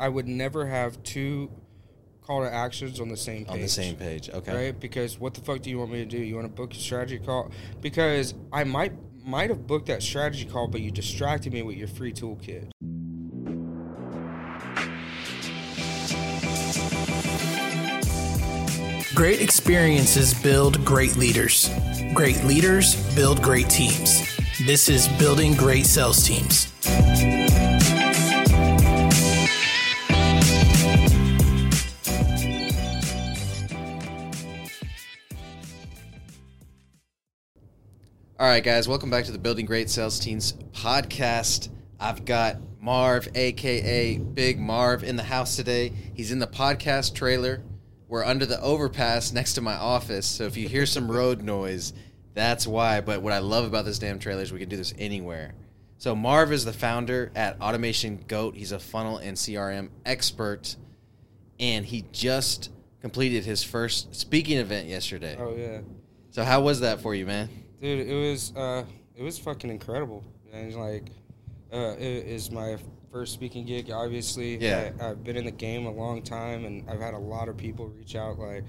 I would never have two call to actions on the same page. On the same page. Okay. Right? Because what the fuck do you want me to do? You want to book a strategy call? Because I might might have booked that strategy call, but you distracted me with your free toolkit. Great experiences build great leaders. Great leaders build great teams. This is Building Great Sales Teams. Right, guys, welcome back to the Building Great Sales Teams podcast. I've got Marv, aka Big Marv, in the house today. He's in the podcast trailer. We're under the overpass next to my office, so if you hear some road noise, that's why. But what I love about this damn trailer is we can do this anywhere. So Marv is the founder at Automation Goat. He's a funnel and CRM expert, and he just completed his first speaking event yesterday. Oh yeah, So how was that for you, man? Dude, it was uh, it was fucking incredible. And like, uh, it is my first speaking gig. Obviously, Yeah. I, I've been in the game a long time, and I've had a lot of people reach out like.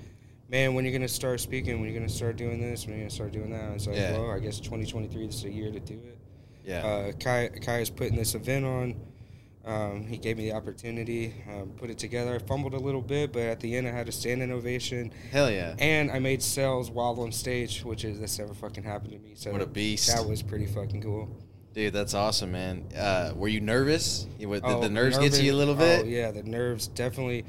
Man, when are you gonna start speaking? When are you gonna start doing this? When are you gonna start doing that? It's like, Yeah. well, I guess 2023 this is a year to do it. Yeah. Uh, Kai, Kai is putting this event on. Um, he gave me the opportunity, um, put it together. I fumbled a little bit, but at the end, I had a standing ovation, Hell yeah. and I made sales while on stage, which is that's never fucking happened to me. So What a beast. That was pretty fucking cool. Dude, that's awesome, man. Uh, were you nervous? You, what, did Oh, the nerves get to you a little bit? Oh yeah, the nerves definitely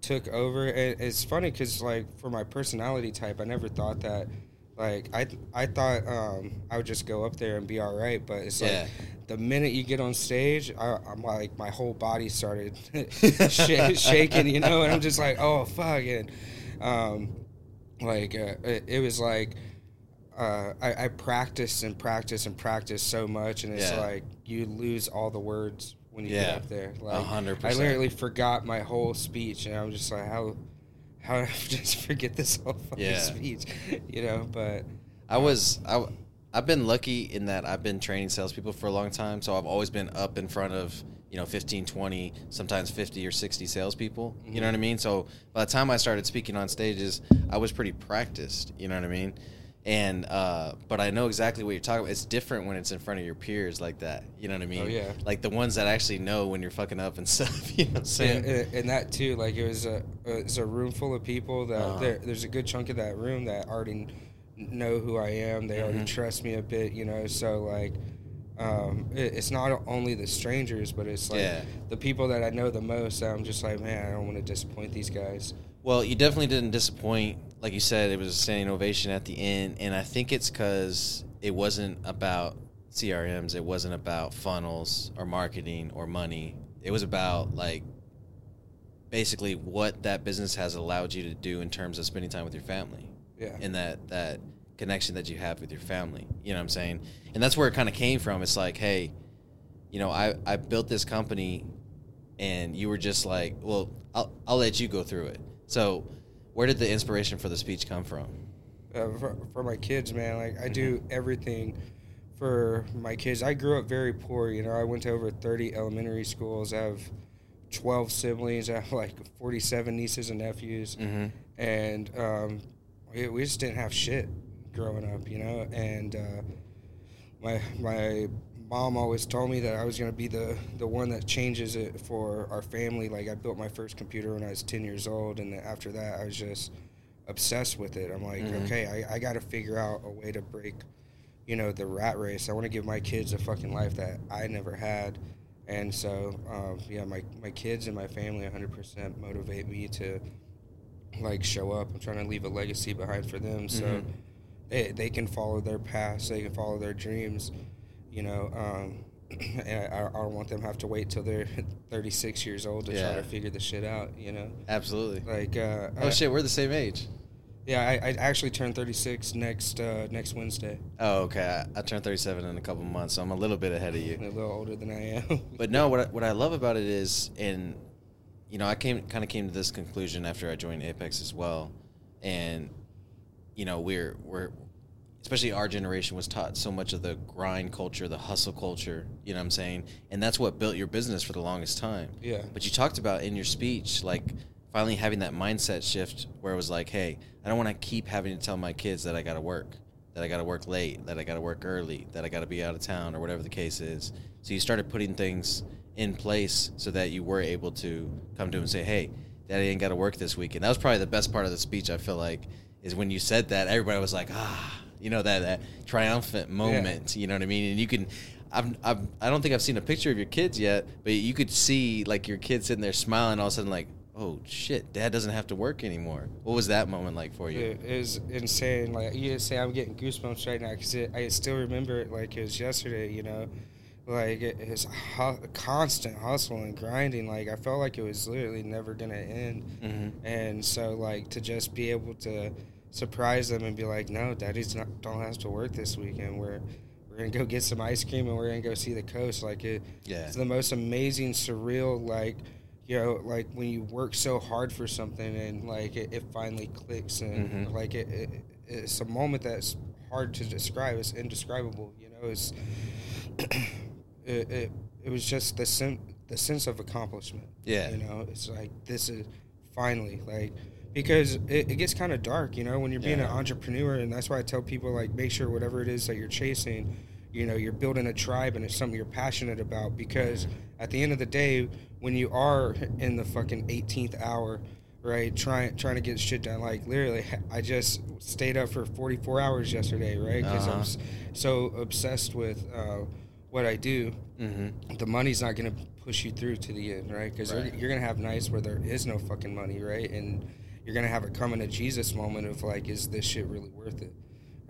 took over. It, it's funny because like for my personality type, I never thought that. Like I, I thought um, I would just go up there and be all right, but it's Yeah. like the minute you get on stage, I, I'm like my whole body started sh- shaking, you know, and I'm just like, oh fuck, and um, like uh, it, it was like uh, I, I practiced and practiced and practiced so much, and it's Yeah. like you lose all the words when you Yeah. get up there. Like hundred I literally forgot my whole speech, and I'm just like, how, how did I just forget this whole fucking Yeah. speech, you know? But I uh, was I I've been lucky in that I've been training salespeople for a long time, so I've always been up in front of you know 15, 20, sometimes 50 or 60 salespeople. You know mm-hmm. what I mean? So by the time I started speaking on stages, I was pretty practiced. You know what I mean? And uh, but I know exactly what you're talking about. It's different when it's in front of your peers like that. You know what I mean? Oh, yeah. Like the ones that actually know when you're fucking up and stuff. You know what I'm saying? and, and, and that too, like it was a it's a room full of people that Uh-huh. there, there's a good chunk of that room that already know who I am. They already Mhm. trust me a bit, you know. So like, um, it, it's not only the strangers, but it's like Yeah. the people that I know the most. I'm just like, man, I don't want to disappoint these guys. Well, you definitely didn't disappoint. Like you said, it was a standing ovation at the end, and I think it's because it wasn't about CRMs. It wasn't about funnels or marketing or money. It was about like basically what that business has allowed you to do in terms of spending time with your family Yeah. and that that connection that you have with your family. You know what I'm saying? And that's where it kind of came from. It's like, hey, you know, I I built this company, and you were just like, well, I'll I'll let you go through it. So, where did the inspiration for the speech come from? uh, for, for my kids, man. Like I do Mm-hmm. everything for my kids. I grew up very poor. You know, I went to over 30 elementary schools. I have 12 siblings. I have like 47 nieces and nephews, Mm-hmm. and um, we, we just didn't have shit growing up. You know, and uh, my my mom always told me that I was gonna be the the one that changes it for our family. Like I built my first computer when I was 10 years old, and then after that, I was just obsessed with it. I'm like, Mhm. okay, I, I got to figure out a way to break, you know, the rat race. I want to give my kids a fucking life that I never had. And so, um, yeah, my, my kids and my family 100% motivate me to like show up. I'm trying to leave a legacy behind for them so Mhm. they, they can follow their paths, they can follow their dreams, you know. Um, I, I don't want them to have to wait till they're 36 years old to Yeah. try to figure the shit out, you know. Absolutely. Like, uh, Oh I- shit, we're the same age. yeah, I, I actually turned 36 next uh, next Wednesday. Oh, okay. I, I turned 37 in a couple months, so I'm a little bit ahead of you. I'm a little older than I am. But no, what I, what I love about it is, and you know, I came kind of came to this conclusion after I joined Apex as well, and you know, we're we're especially our generation was taught so much of the grind culture, the hustle culture, you know what I'm saying? And that's what built your business for the longest time. Yeah. But you talked about in your speech like finally having that mindset shift where it was like, "Hey, I don't want to keep having to tell my kids that I got to work, that I got to work late, that I got to work early, that I got to be out of town or whatever the case is." So you started putting things in place so that you were able to come to him and say, "Hey, Daddy ain't got to work this weekend." That was probably the best part of the speech. I feel like is when you said that, everybody was like, "Ah." You know that that triumphant moment. You know what I mean? And you can, I've, I've, I don't think I've seen a picture of your kids yet, but you could see like your kids sitting there smiling. All of a sudden, like, oh shit, Dad doesn't have to work anymore. What was that moment like for you? It was insane. Like you say, I'm getting goosebumps right now because I still remember it like it was yesterday. You know, like it, was hu- constant hustle and grinding. Like I felt like it was literally never gonna end. Mm-hmm. And so like to just be able to surprise them and be like, no, Daddy's not don't have to work this weekend. We're we're gonna go get some ice cream and we're gonna go see the coast. Like it, Yeah. it's the most amazing, surreal like. You know, like when you work so hard for something and like it, it finally clicks and Mhm. like it, it, it's a moment that's hard to describe. It's indescribable. You know, it's it, it, it was just the sen- the sense of accomplishment. Yeah. you know, it's like this is finally like because it, it gets kind of dark. You know, when you're being Yeah. an entrepreneur, and that's why I tell people like make sure whatever it is that you're chasing. You know, you're building a tribe and it's something you're passionate about because at the end of the day, when you are in the fucking 18th hour, right, trying trying to get shit done, like literally, I just stayed up for 44 hours yesterday, right, because Uh-huh. I'm so obsessed with uh, what I do. Mm-hmm. The money's not going to push you through to the end, right? Because Right. you're, you're going to have nights where there is no fucking money, right? And you're to have a coming to Jesus moment of like, is this shit really worth it?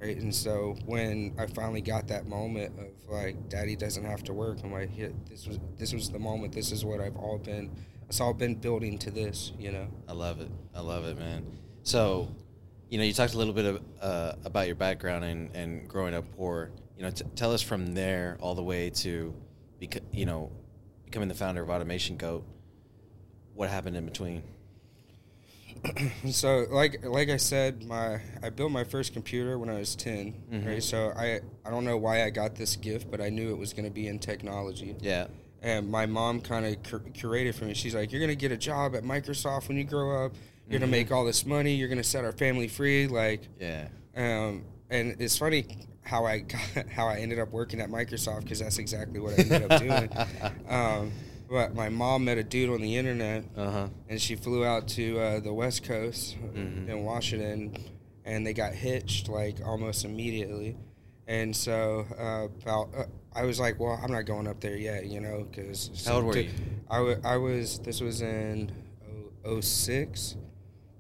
Right. And so when I finally got that moment of like, daddy doesn't have to work, I'm like, yeah, this was, this was the moment. This is what I've all been, it's all been building to this, you know? I love it. I love it, man. So, you know, you talked a little bit of, uh, about your background and, and growing up poor. You know, t- tell us from there all the way to, beca- you know, becoming the founder of Automation Goat. What happened in between? so like like I said, my I built my first computer when I was 10 Mhm. right? So I I don't know why I got this gift, but I knew it was going to be in technology. Yeah. And my mom kind of cur- curated for me. She's like, "You're going to get a job at Microsoft when you grow up. You're going Mhm. to make all this money. You're going to set our family free." Like, Yeah. um, and it's funny how I got, how I ended up working at Microsoft because that's exactly what I ended up doing. Um, but my mom met a dude on the internet Uh huh. and she flew out to uh, the West Coast Mhm. in Washington, and they got hitched like almost immediately. And so uh, about, uh, I was like, well, I'm not going up there yet, you know, because How old were you? I, w- I was. This was in oh- 06,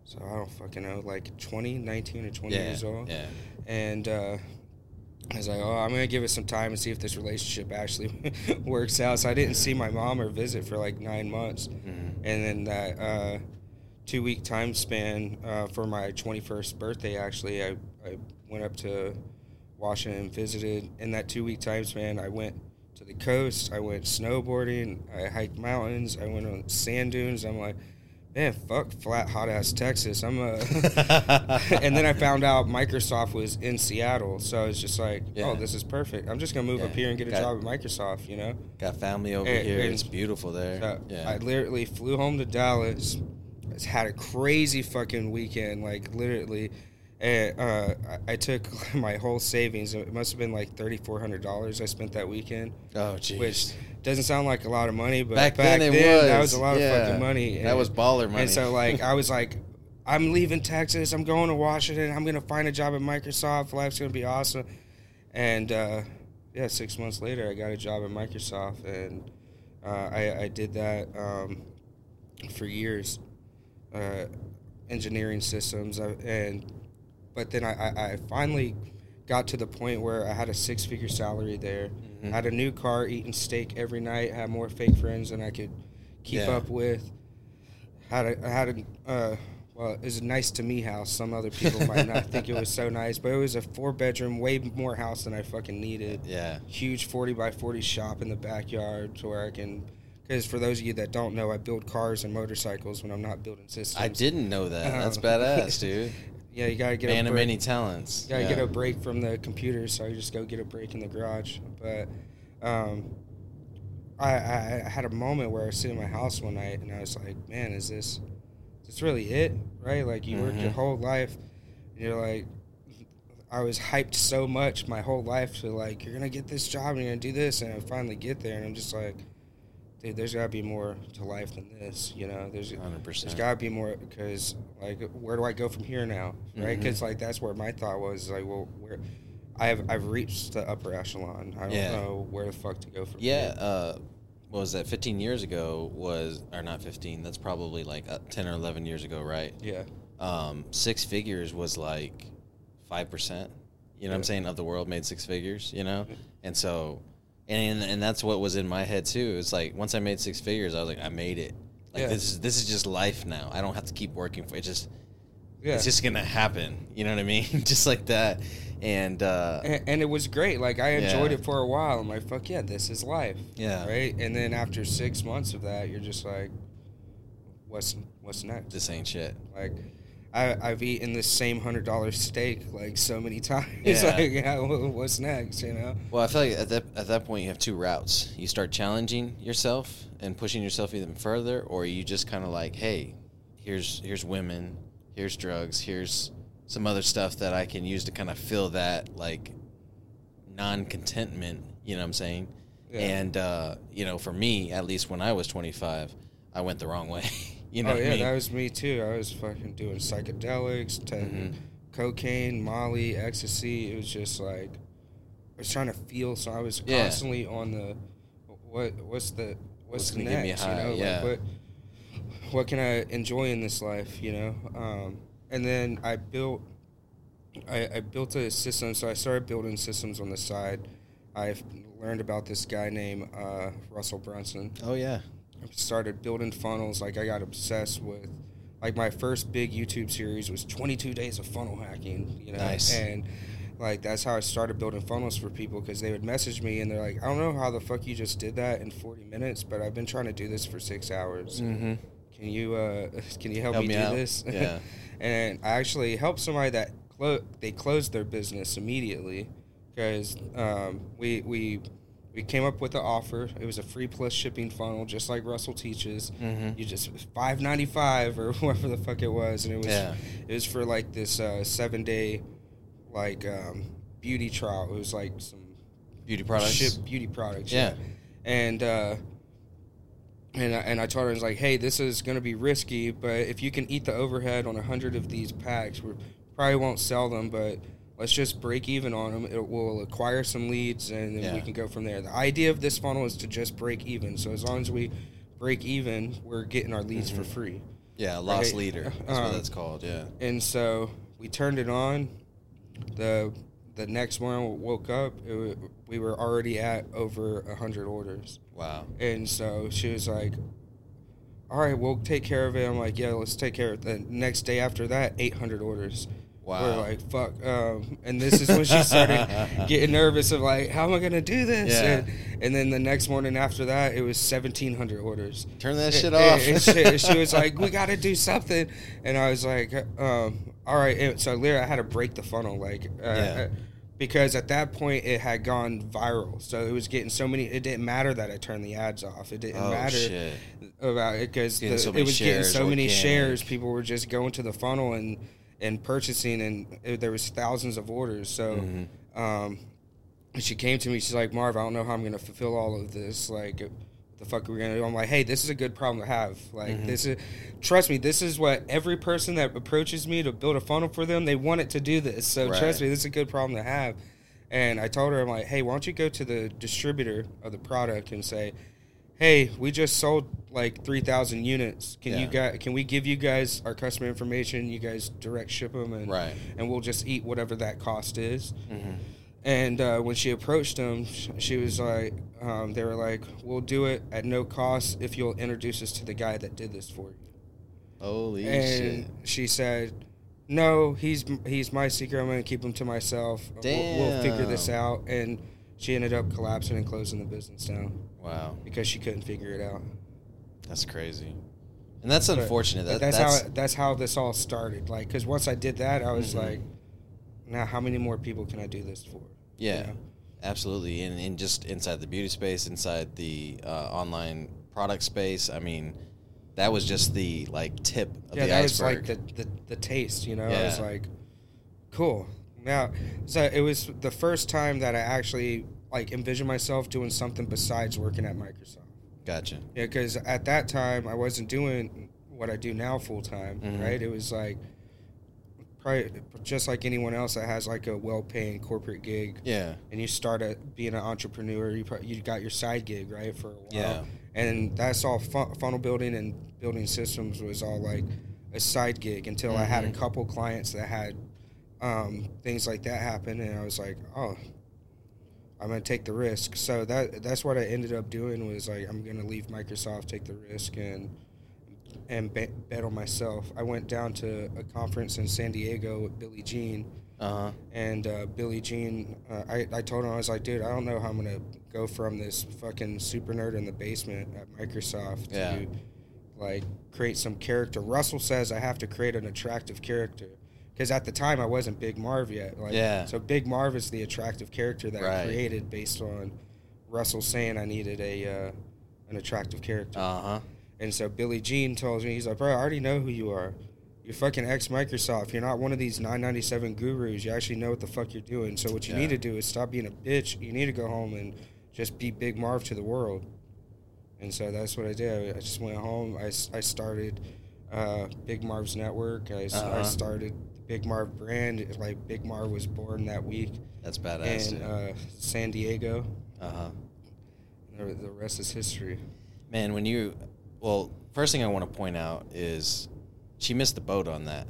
so I don't fucking know, like 20, 19 or 20 Yeah. years old. Yeah. And uh, I was like, oh, I'm gonna give it some time and see if this relationship actually works out. So I didn't see my mom or visit for like nine months. Mhm. and then that uh, two week time span uh, for my 21st birthday actually I, I went up to washington and visited. In that two week time span i went to the coast. I went snowboarding. I hiked mountains. I went on sand dunes. I'm like man fuck flat hot ass texas i'm a and then i found out microsoft was in seattle so i was just like Yeah. oh this is perfect i'm just gonna move Yeah. up here and get a Got- job at microsoft you know Got family over And- here. and- it's beautiful there. so yeah. I literally flew home to Dallas. It's had a crazy fucking weekend, like literally. And, uh, I, I took my whole savings. It must have been like thirty four hundred dollars I spent that weekend, oh, jeez. which doesn't sound like a lot of money, but back, then, it was. that was a lot yeah. of fucking money. That was baller money. And so like I was like, I'm leaving Texas. I'm going to Washington. I'm gonna find a job at Microsoft. Life's gonna be awesome. And uh, yeah, six months later, I got a job at Microsoft, and uh, I, I did that um, for years, uh, engineering systems, uh, and but then I, I, I finally got to the point where I had a six figure salary there. Mhm. Had a new car, eating steak every night. Had more fake friends than I could keep Yeah. up with. Had a I had a uh, well, it was a nice to me house. Some other people might not think it was so nice, but it was a four bedroom, way more house than I fucking needed. yeah. Huge forty by forty shop in the backyard to where I can. Because for those of you that don't know, I build cars and motorcycles when I'm not building systems. I didn't know that. That's Um, badass, dude. Yeah, you gotta get Man a of break. many talents. gotta yeah. get a break from the computer, so I just go get a break in the garage. But um, I, I, I had a moment where I was sitting in my house one night, and I was like, "Man, is this is this really it? Right? Like you worked your Mhm. whole life, and you're like." I was hyped so much my whole life to like you're gonna get this job and you're gonna do this and I finally get there and I'm just like, dude, there's gotta be more to life than this, you know. There's Hundred there's percent. got to be more because like where do I go from here now, right? Because like that's where my thought was like, well, where I have I've reached the upper echelon. I don't Yeah. know where the fuck to go from Yeah. here. Uh, what was that? Fifteen years ago was, or not fifteen? That's probably like uh, ten or eleven years ago, right? Yeah, Um, six figures was like five percent. You know what I'm saying? Of the world made six figures. You know, and so, and and that's what was in my head too. It's like once I made six figures, I was like, I made it. Like Yeah. this is this is just life now. I don't have to keep working for it. Just yeah. it's just gonna happen. You know what I mean? just like that. And uh, and, and it was great. Like I enjoyed Yeah. it for a while. I'm like, fuck yeah, this is life. Yeah. Right. And then after six months of that, you're just like, what's what's next? this ain't shit. Like, I, I've eaten the same hundred dollar steak like so many times. Yeah. like, yeah, what's next? You know? Well, I feel like at that at that point you have two routes. You start challenging yourself and pushing yourself even further, or you just kind of like, hey, here's here's women, here's drugs, here's some other stuff that I can use to kind of fill that like non contentment. You know what I'm saying? Yeah. And uh, you know, for me, at least when I was 25, I went the wrong way. you know oh yeah, I mean? that was me too. I was fucking doing psychedelics, t- Mhm. cocaine, Molly, ecstasy. It was just like I was trying to feel. So I was Yeah. constantly on the what? What's the What's what's, gonna get me next? high, You know, yeah. like what what can I enjoy in this life? You know, um, and then I built I, I built a system. So I started building systems on the side. I've learned about this guy named uh, Russell Brunson. oh yeah. Started building funnels. Like I got obsessed with, like my first big YouTube series was 22 days of funnel hacking. You know, Nice. and like that's how I started building funnels for people because they would message me and they're like, I don't know how the fuck you just did that in 40 minutes, but I've been trying to do this for six hours. Mm-hmm. Can you uh, can you help, Help me, me do out? this? Yeah. and I actually helped somebody that clo- they closed their business immediately because um, we we we came up with an offer. It was a free plus shipping funnel, just like Russell teaches. Mhm. You just five ninety five or whatever the fuck it was, and it was Yeah. it was for like this uh, seven day like um, beauty trial. It was like some Beauty products. ship beauty products. Yeah. And uh, and I, and I told her I was like, hey, this is going to be risky, but if you can eat the overhead on a hundred of these packs, we probably won't sell them, but let's just break even on them. It will acquire some leads, and then Yeah. we can go from there. The idea of this funnel is to just break even. So as long as we break even, we're getting our leads for free. Yeah, loss Right. leader. That's what Um, that's called. Yeah. And so we turned it on. The the next morning we woke up, it, we were already at over a hundred orders. Wow. And so she was like, "All right, we'll take care of it." I'm like, "Yeah, let's take care of it." The next day after that, 800 orders. Wow. We're like, "Fuck!" Um, and this is when she started getting nervous of like, "How am I gonna do this?" Yeah. And, and then the next morning after that, it was 1,700 orders. Turn that shit And- off. and she, she was like, "We got to do something," and I was like, um, "All right." And so literally, I had to break the funnel, like, uh, Yeah. because at that point it had gone viral. So it was getting so many. It didn't matter that I turned the ads off. It didn't Oh, matter shit. about it because so it was getting so many shares. People were just going to the funnel and and purchasing, and it, there was thousands of orders. So. Mm-hmm. Um, she came to me. She's like, Marv, I don't know how I'm going to fulfill all of this. Like, what the fuck are we going to do? I'm like, hey, this is a good problem to have. Like, Mm-hmm. this is, trust me, this is what every person that approaches me to build a funnel for them, they want it to do this. So Right. trust me, this is a good problem to have. And I told her, I'm like, hey, why don't you go to the distributor of the product and say, hey, we just sold like 3,000 units. Can you Yeah. guys, can we give you guys our customer information? You guys direct ship them and, Right. and we'll just eat whatever that cost is. Mm-hmm. And uh, when she approached them, she was like, um, they were like, we'll do it at no cost if you'll introduce us to the guy that did this for you. Holy and shit. she said, no, he's he's my secret. I'm going to keep him to myself. We'll, we'll figure this out. And she ended up collapsing and closing the business down Wow. because she couldn't figure it out. That's crazy. And that's But- unfortunate. That, that's, that's, how that's how this all started. Like, because once I did that, I was Mhm. like, now how many more people can I do this for? You yeah, know? absolutely. And, and just inside the beauty space, inside the uh, online product space, I mean, that was just the like tip of yeah, the that was like the, the the taste. You know, I was like, cool. Now, so it was the first time that I actually like envisioned myself doing something besides working at Microsoft. gotcha. Yeah, because at that time I wasn't doing what I do now full time. Mhm. Right? It was like probably just like anyone else that has like a well-paying corporate gig, Yeah, and you start at being an entrepreneur. You pro- you got your side gig right for a while. Yeah. and that's all fu- funnel building and building systems was all like a side gig until I had a Mhm. couple clients that had um, things like that happened, and I was like, oh. I'm gonna take the risk, so that that's what I ended up doing was like I'm gonna leave Microsoft, take the risk, and and bet, bet on myself. I went down to a conference in San Diego with Billy Gene, uh huh. and uh, Billy Gene, uh, I, I told him, I was like, dude, I don't know how I'm going to go from this fucking super nerd in the basement at Microsoft Yeah. to like create some character. Russell says I have to create an attractive character. Because at the time I wasn't Big Marv yet. Like, Yeah. So Big Marv is the attractive character that I created based on Russell saying I needed a uh, an attractive character. Uh huh. And so Billy Gene tells me, he's like, bro, I already know who you are. You're fucking ex Microsoft. You're not one of these 997 gurus. You actually know what the fuck you're doing. So what you Yeah. need to do is stop being a bitch. You need to go home and just be Big Marv to the world. And so that's what I did. I just went home. I, I started uh, Big Marv's network. I, Uh-huh. I started Big Marv brand. Like Big Marv was born that week That's badass. in uh, San Diego. Uh huh. The, the rest is history. Man, when you, well, first thing I want to point out is she missed the boat on that.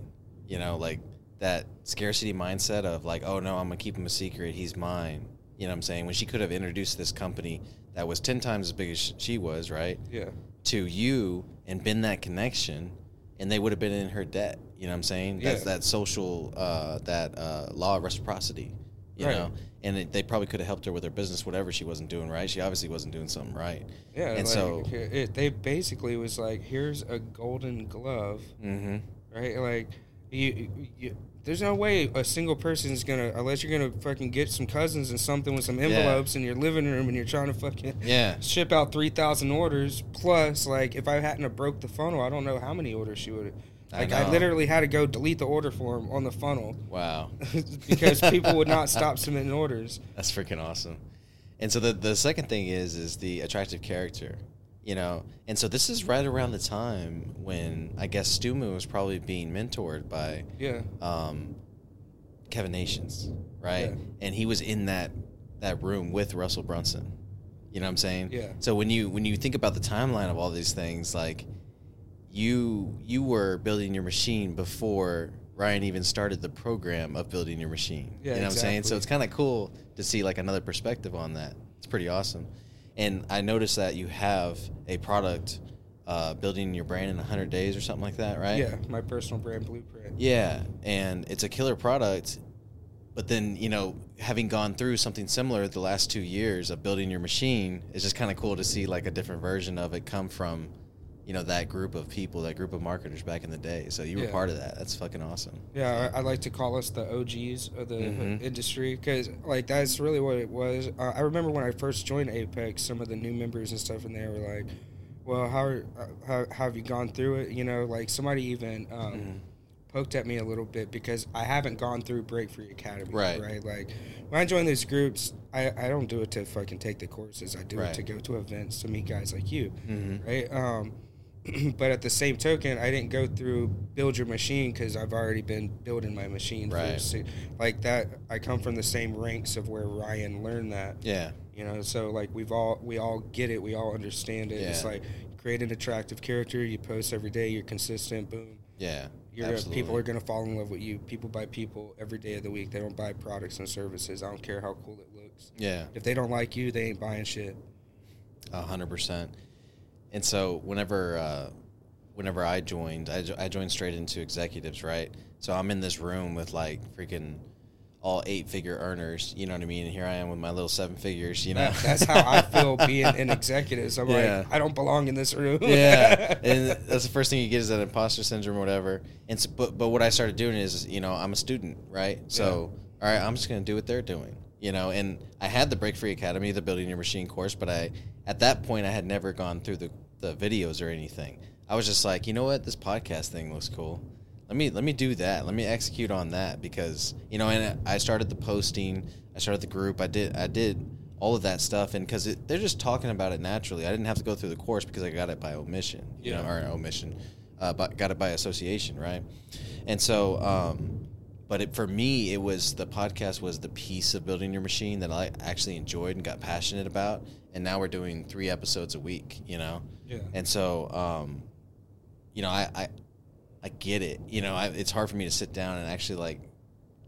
You know, like that scarcity mindset of like, oh no, I'm gonna keep him a secret. He's mine. You know what I'm saying? When she could have introduced this company that was ten times as big as she was, right, Yeah. to you and been that connection, and they would have been in her debt. You know what I'm saying? That's Yeah. that social, uh, that uh, law of reciprocity. You Right. know, and it, they probably could have helped her with her business, whatever she wasn't doing right. She obviously wasn't doing something right. Yeah, And like, so- it, they basically was like, here's a golden glove, Mm-hmm. right? Like, you, you, there's no way a single person is gonna, unless you're gonna fucking get some cousins and something with some envelopes in your living room, and you're trying to fucking Yeah. ship out three thousand orders. Plus, like, if I hadn't have broke the funnel, I don't know how many orders she would have. I I, literally had to go delete the order form on the funnel Wow. because people would not stop submitting orders. That's freaking awesome. And so the the second thing is is the attractive character, you know. And so this is right around the time when I guess Stewman was probably being mentored by Yeah, um, Kevin Nations, right? Yeah. And he was in that that room with Russell Brunson. You know what I'm saying? Yeah. So when you when you think about the timeline of all these things, like you you were building your machine before Ryan even started the program of building your machine. Yeah, you know what I'm saying? So it's kind of cool to see like another perspective on that. It's pretty awesome. And I noticed that you have a product uh, building your brand in 100 days or something like that, right? yeah, my personal brand blueprint. Yeah, and it's a killer product. But then, you know, having gone through something similar the last two years of building your machine, it's just kind of cool to see like a different version of it come from, you know, that group of people, that group of marketers back in the day. So you were Yeah. part of that. That's fucking awesome. Yeah, I, I like to call us the OGs of the Mhm. industry because, like, that's really what it was. Uh, I remember when I first joined Apex, some of the new members and stuff in there were like, "Well, how, are, uh, how, how have you gone through it?" You know, like somebody even um, Mhm. poked at me a little bit because I haven't gone through Break Free Academy. Right. Right. Like when I join these groups, I, I don't do it to fucking take the courses. I do Right. it to go to events to meet guys like you Mm-hmm. right? Um, but at the same token, I didn't go through build your machine because I've already been building my machine. for Right. si- like that, I come from the same ranks of where Ryan learned that. Yeah. You know, so like we've all we all get it, we all understand it. It's like create an attractive character. You post every day. You're consistent. Boom. Yeah. You're people are gonna fall in love with you. People buy people every day of the week. They don't buy products and services. I don't care how cool it looks. Yeah. If they don't like you, they ain't buying shit. A hundred percent. And so whenever uh, whenever I joined, I, I joined straight into executives, right? So I'm in this room with like freaking all eight figure earners. You know what I mean? And here I am with my little seven figures. You know, That- that's how I feel being an executive. So I'm Yeah. like, I don't belong in this room. yeah, and that's the first thing you get is that imposter syndrome or whatever. And so, but but what I started doing is, you know, I'm a student, right? So all right, I'm just gonna do what they're doing, you know. And I had the Break Free Academy, the Building Your Machine course, but I at that point I had never gone through the the videos or anything. I was just like, you know what, this podcast thing looks cool. Let me let me do that. Let me execute on that because you know. And I started the posting. I started the group. I did I did all of that stuff, and because they're just talking about it naturally. I didn't have to go through the course because I got it by omission. You Yeah. know, or omission, uh, but got it by association, right? And so, um, but it, for me, it was the podcast was the piece of building your machine that I actually enjoyed and got passionate about. And now we're doing three episodes a week. You know, Yeah. and so, um, you know, I, I, I get it. You know, I, it's hard for me to sit down and actually like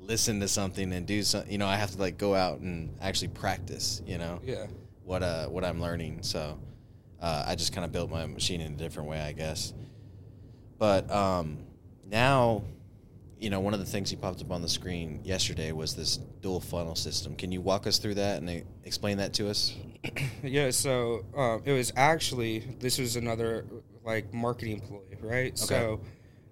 listen to something and do something. You know, I have to like go out and actually practice. You know, Yeah. what uh what I'm learning. So, uh, I just kind of built my machine in a different way, I guess. But um, now, you know, one of the things he popped up on the screen yesterday was this dual funnel system. Can you walk us through that and explain that to us? Yeah, so um, it was actually this was another like marketing ploy, right? So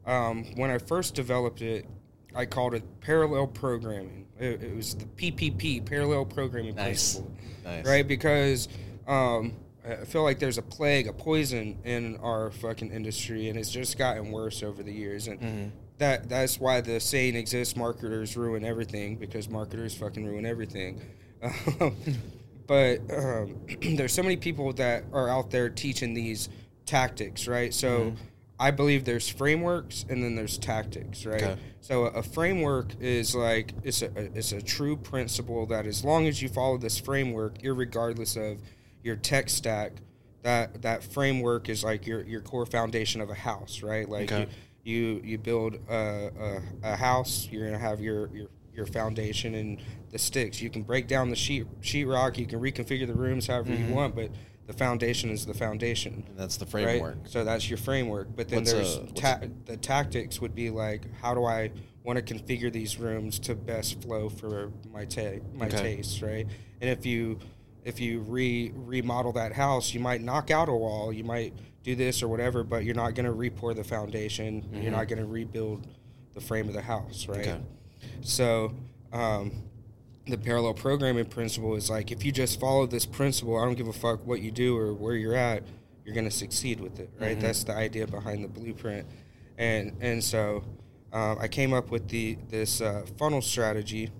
um, when I first developed it, I called it parallel programming. It, it was the PPP, parallel programming Nice. principle, Nice. right? Because um, I feel like there's a plague, a poison in our fucking industry, and it's just gotten worse over the years. And Mm-hmm. That that's why the saying exists: marketers ruin everything because marketers fucking ruin everything. but um, there's so many people that are out there teaching these tactics, right? So Mm-hmm. I believe there's frameworks and then there's tactics, right? Okay. So a framework is like it's a it's a true principle that as long as you follow this framework, irregardless of your tech stack, that that framework is like your your core foundation of a house, right? Like Okay. you, you you build a, a, a house, you're gonna have your your your foundation and the sticks. You can break down the sheet sheetrock, you can reconfigure the rooms however Mm-hmm. you want, but the foundation is the foundation. And that's the Right? framework. So that's your framework. But then What's there's a- ta- the tactics would be like, how do I want to configure these rooms to best flow for my ta- my Okay. taste, right? And if you if you re remodel that house, you might knock out a wall, you might do this or whatever, but you're not going to repour the foundation. You're not going to rebuild the frame of the house, right? Okay. So, um, the parallel programming principle is like if you just follow this principle, I don't give a fuck what you do or where you're at, you're gonna succeed with it, right? That's the idea behind the blueprint, and and so um, I came up with the this uh, funnel strategy,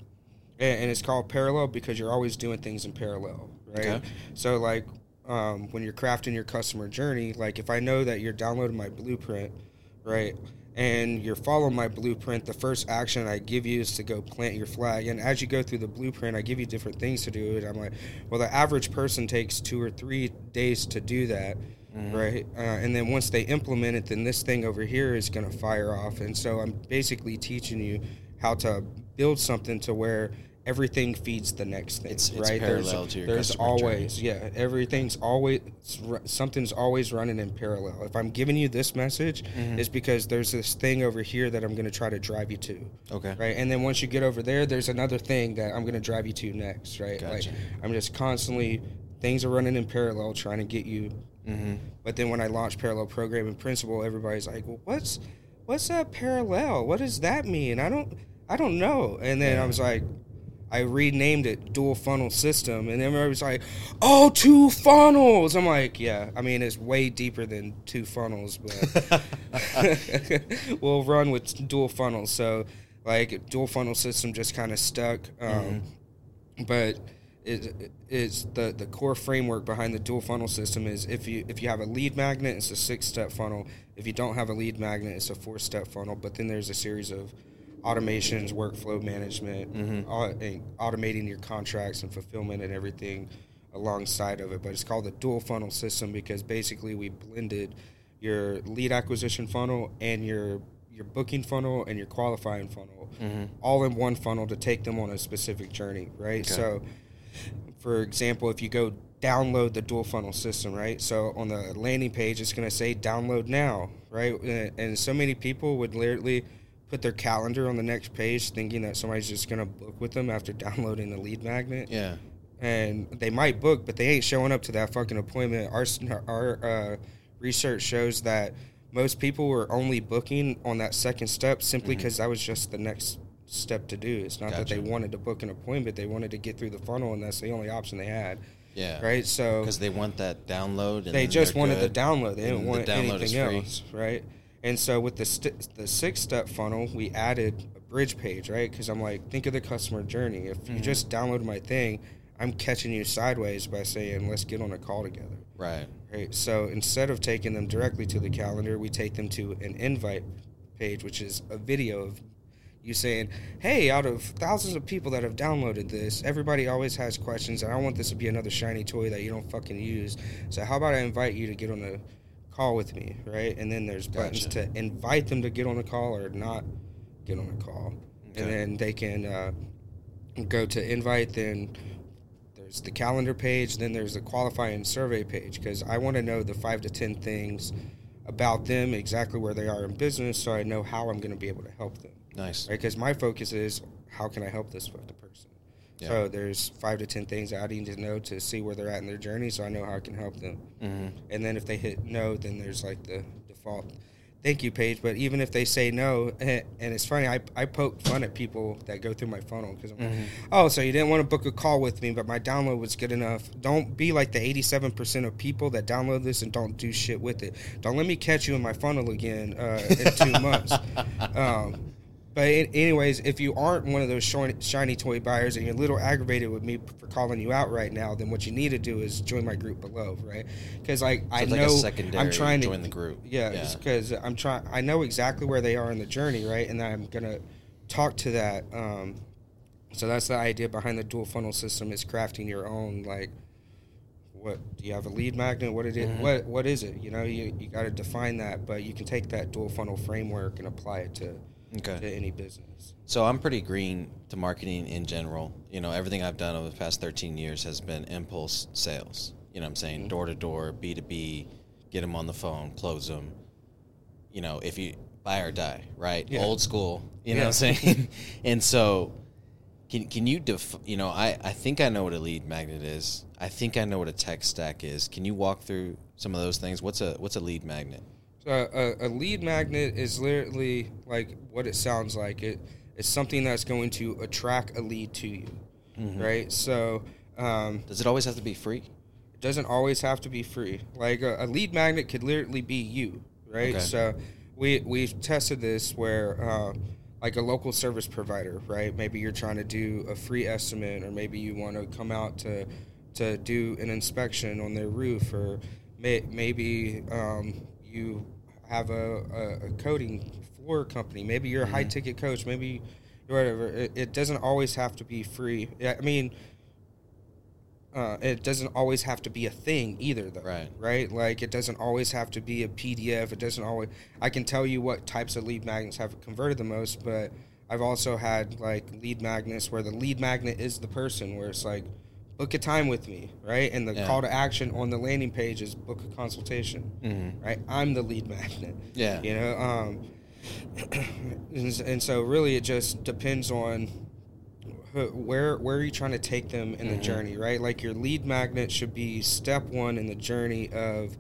and, and it's called parallel because you're always doing things in parallel, right? Okay. So like um, when you're crafting your customer journey, like if I know that you're downloading my blueprint, right? And you're following my blueprint. The first action I give you is to go plant your flag. And as you go through the blueprint, I give you different things to do. And I'm like, well, the average person takes two or three days to do that, right? Uh, and then once they implement it, then this thing over here is going to fire off. And so I'm basically teaching you how to build something to where everything feeds the next thing, It's- it's right? parallel there's, to your there's customer journey. always yeah everything's always something's always running in parallel if i'm giving you this message Mm-hmm. it's because there's this thing over here that i'm going to try to drive you to Okay. right and then once you get over there there's another thing that i'm going to drive you to next right Gotcha. like i'm just constantly things are running in parallel trying to get you Mm-hmm. but then when i launched parallel programming principle everybody's like well what's what's that parallel what does that mean i don't i don't know and then i was like I renamed it dual funnel system, and everybody was like, "Oh, two funnels." I'm like, "Yeah, I mean it's way deeper than two funnels, but we'll run with dual funnels." So, like, dual funnel system just kind of stuck, um, but it, it's the the core framework behind the dual funnel system is if you if you have a lead magnet, it's a six step funnel. If you don't have a lead magnet, it's a four step funnel. But then there's a series of automations, workflow management, mm-hmm. and automating your contracts and fulfillment and everything alongside of it. But it's called the dual funnel system because basically we blended your lead acquisition funnel and your your booking funnel and your qualifying funnel mm-hmm. all in one funnel to take them on a specific journey, right? So for example, if you go download the dual funnel system, right? So on the landing page, it's going to say download now, right? And so many people would literally put their calendar on the next page, thinking that somebody's just gonna book with them after downloading the lead magnet. Yeah. and they might book, but they ain't showing up to that fucking appointment. Our our uh, research shows that most people were only booking on that second step simply because that was just the next step to do. It's not that they Mm-hmm. Wanted to book an appointment; they wanted to get through the funnel, and that's the only option they had. Yeah. Right? So Because they want that download. And they just wanted good. the download. They didn't and the want is anything else, right? And so with the st- the six step funnel, we added a bridge page, right? Because I'm like, think of the customer journey. If Mm-hmm. you just download my thing, I'm catching you sideways by saying, let's get on a call together. Right. Right. So instead of taking them directly to the calendar, we take them to an invite page, which is a video of you saying, "Hey, out of thousands of people that have downloaded this, everybody always has questions, and I want this to be another shiny toy that you don't fucking use. So how about I invite you to get on a call with me, right? And then there's buttons Gotcha. to invite them to get on a call or not get on a call, Okay. and then they can uh, go to invite. Then there's the calendar page, then there's the qualifying survey page because I want to know the five to ten things about them, exactly where they are in business, so I know how I'm going to be able to help them. Nice. Right? Because my focus is how can I help this fucking person. Yeah. So there's five to ten things that I need to know to see where they're at in their journey, so I know how I can help them. Mm-hmm. And then if they hit no, then there's like the default thank you page. But even if they say no, and it's funny, I, I poke fun at people that go through my funnel because I'm like, oh, so you didn't want to book a call with me, but my download was good enough. Don't be like the 87% of people that download this and don't do shit with it. Don't let me catch you in my funnel again uh, in two months. Um, but anyways, if you aren't one of those shiny, toy buyers and you're a little aggravated with me for calling you out right now, then what you need to do is join my group below, right? Because like I it's know like a secondary I'm trying to join the group. Yeah, Yeah. because I'm trying. I know exactly where they are in the journey, right? And I'm gonna talk to that. Um, so that's the idea behind the dual funnel system is crafting your own like. What do you have a lead magnet? What it is? Mm-hmm. What what is it? You know, you, you got to define that, but you can take that dual funnel framework and apply it to Okay. to any business. So I'm pretty green to marketing in general. You know, everything I've done over the past 13 years has been impulse sales. You know what I'm saying? Mm-hmm. Door to door, B2B, get them on the phone, close them. You know, if you buy or die, right? Yeah. Old school, you know what I'm saying? and so can can you def- you know, I I think I know what a lead magnet is. I think I know what a tech stack is. Can you walk through some of those things? What's a what's a lead magnet? A, a lead magnet is literally like what it sounds like. It it's something that's going to attract a lead to you, Mm-hmm. right? So um, Does it always have to be free? it doesn't always have to be free. Like a, a lead magnet could literally be you, right? Okay. So we we've tested this where uh, like a local service provider, right? Maybe you're trying to do a free estimate, or maybe you want to come out to to do an inspection on their roof, or may, maybe um, you have a, a, a coding floor company. Maybe you're a high ticket coach. Maybe whatever. It, it doesn't always have to be free. Yeah, I mean uh, it doesn't always have to be a thing either though Right. right like it doesn't always have to be a pdf it doesn't always i can tell you what types of lead magnets have converted the most but i've also had like lead magnets where the lead magnet is the person where it's like book a time with me right and the Yeah. call to action on the landing page is book a consultation Mhm. right i'm the lead magnet Yeah. you know um and, and so really it just depends on where where are you trying to take them in the journey right like your lead magnet should be step one in the journey of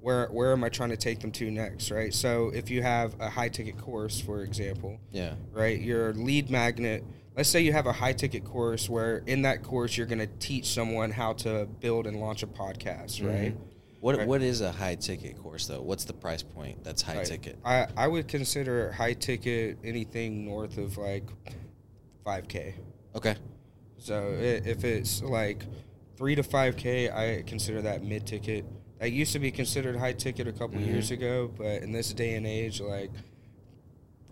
where where am i trying to take them to next right so if you have a high ticket course for example Yeah. right your lead magnet let's say you have a high ticket course where in that course you're going to teach someone how to build and launch a podcast right What Right. what is a high ticket course though? What's the price point that's high Right. ticket? I, I would consider high ticket anything north of like 5k Okay. So if it's like three to five k, I consider that mid ticket. That used to be considered high ticket a couple Mm-hmm. years ago, but in this day and age, like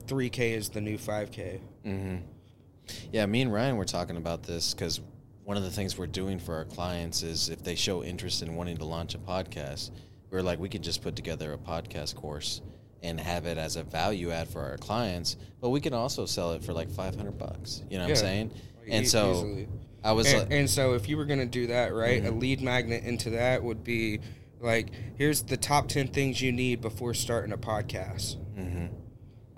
three k is the new five k. Yeah, me and Ryan were talking about this because one of the things we're doing for our clients is if they show interest in wanting to launch a podcast, we're like we could just put together a podcast course and have it as a value add for our clients, but we can also sell it for like five hundred bucks. You know what I'm Yeah. saying? E- And so easily. I was And, like, and so if you were gonna do that, right, Mm-hmm. a lead magnet into that would be like, here's the top ten things you need before starting a podcast. hmm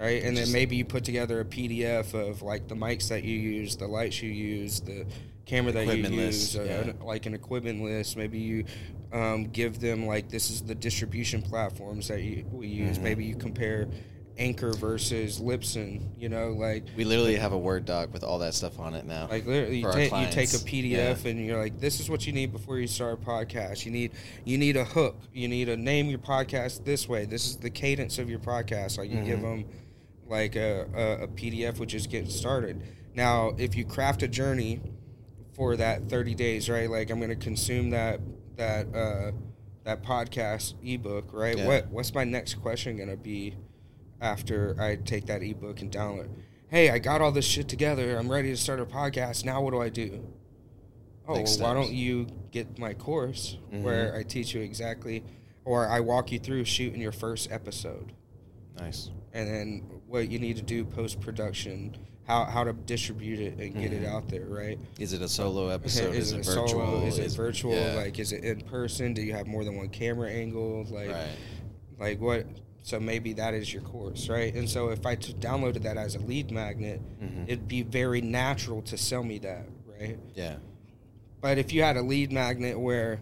right? And then maybe you put together a PDF of like the mics that you use, the lights you use, the camera that you Equipment use, list, uh, yeah. like an equipment list. Maybe you um, give them like this is the distribution platforms that you, we use. Mhm. Maybe you compare Anchor versus Libsyn. You know, like We literally have a Word doc with all that stuff on it now. like literally, you take you take a. PDF and you're like, this is what you need before you start a podcast. You need you need a hook. You need to name your podcast this way. This is the cadence of your podcast. Like you give Mhm. them like a, a, a PDF, which is getting started. Now, if you craft a journey for that 30 days, right? Like I'm going to consume that that uh, that podcast ebook, right? Yeah. What what's my next question going to be after I take that ebook and download? Hey, I got all this shit together. I'm ready to start a podcast. Now what do I do? Oh, well, why don't you get my course Mhm. where I teach you exactly or I walk you through shooting your first episode nice. and then what you need to do post production, how how to distribute it and get it Mhm. out there, right? Is it a solo episode? is, is, it it solo? virtual? Is it virtual? yeah. Like, is it in person? Do you have more than one camera angle? Like, right. like what? So maybe that is your course, right? And so if I t- downloaded that as a lead magnet, Mhm. it'd be very natural to sell me that, right? Yeah. But if you had a lead magnet where,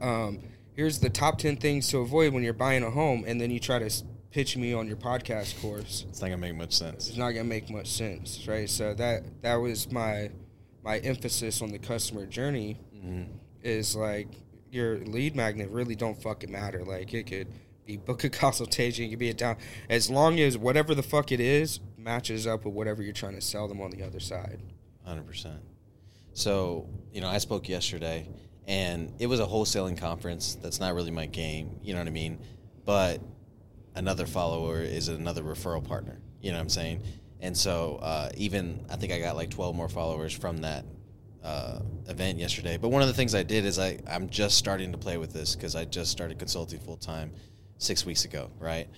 um, here's the top ten things to avoid when you're buying a home, and then you try to pitch me on your podcast course, It's not gonna make much sense. it's not gonna make much sense, right? So that that was my my emphasis on the customer journey hmm is like your lead magnet really don't fucking matter. Like it could be book a consultation, it could be a down as long as whatever the fuck it is matches up with whatever you're trying to sell them on the other side. Hundred percent. So you know, I spoke yesterday, and it was a wholesaling conference. That's not really my game. You know what I mean? But another follower is another referral partner. You know what I'm saying? And so uh, even I think I got like 12 more followers from that uh, event yesterday. But one of the things I did is I I'm just starting to play with this because I just started consulting full time six weeks ago, right?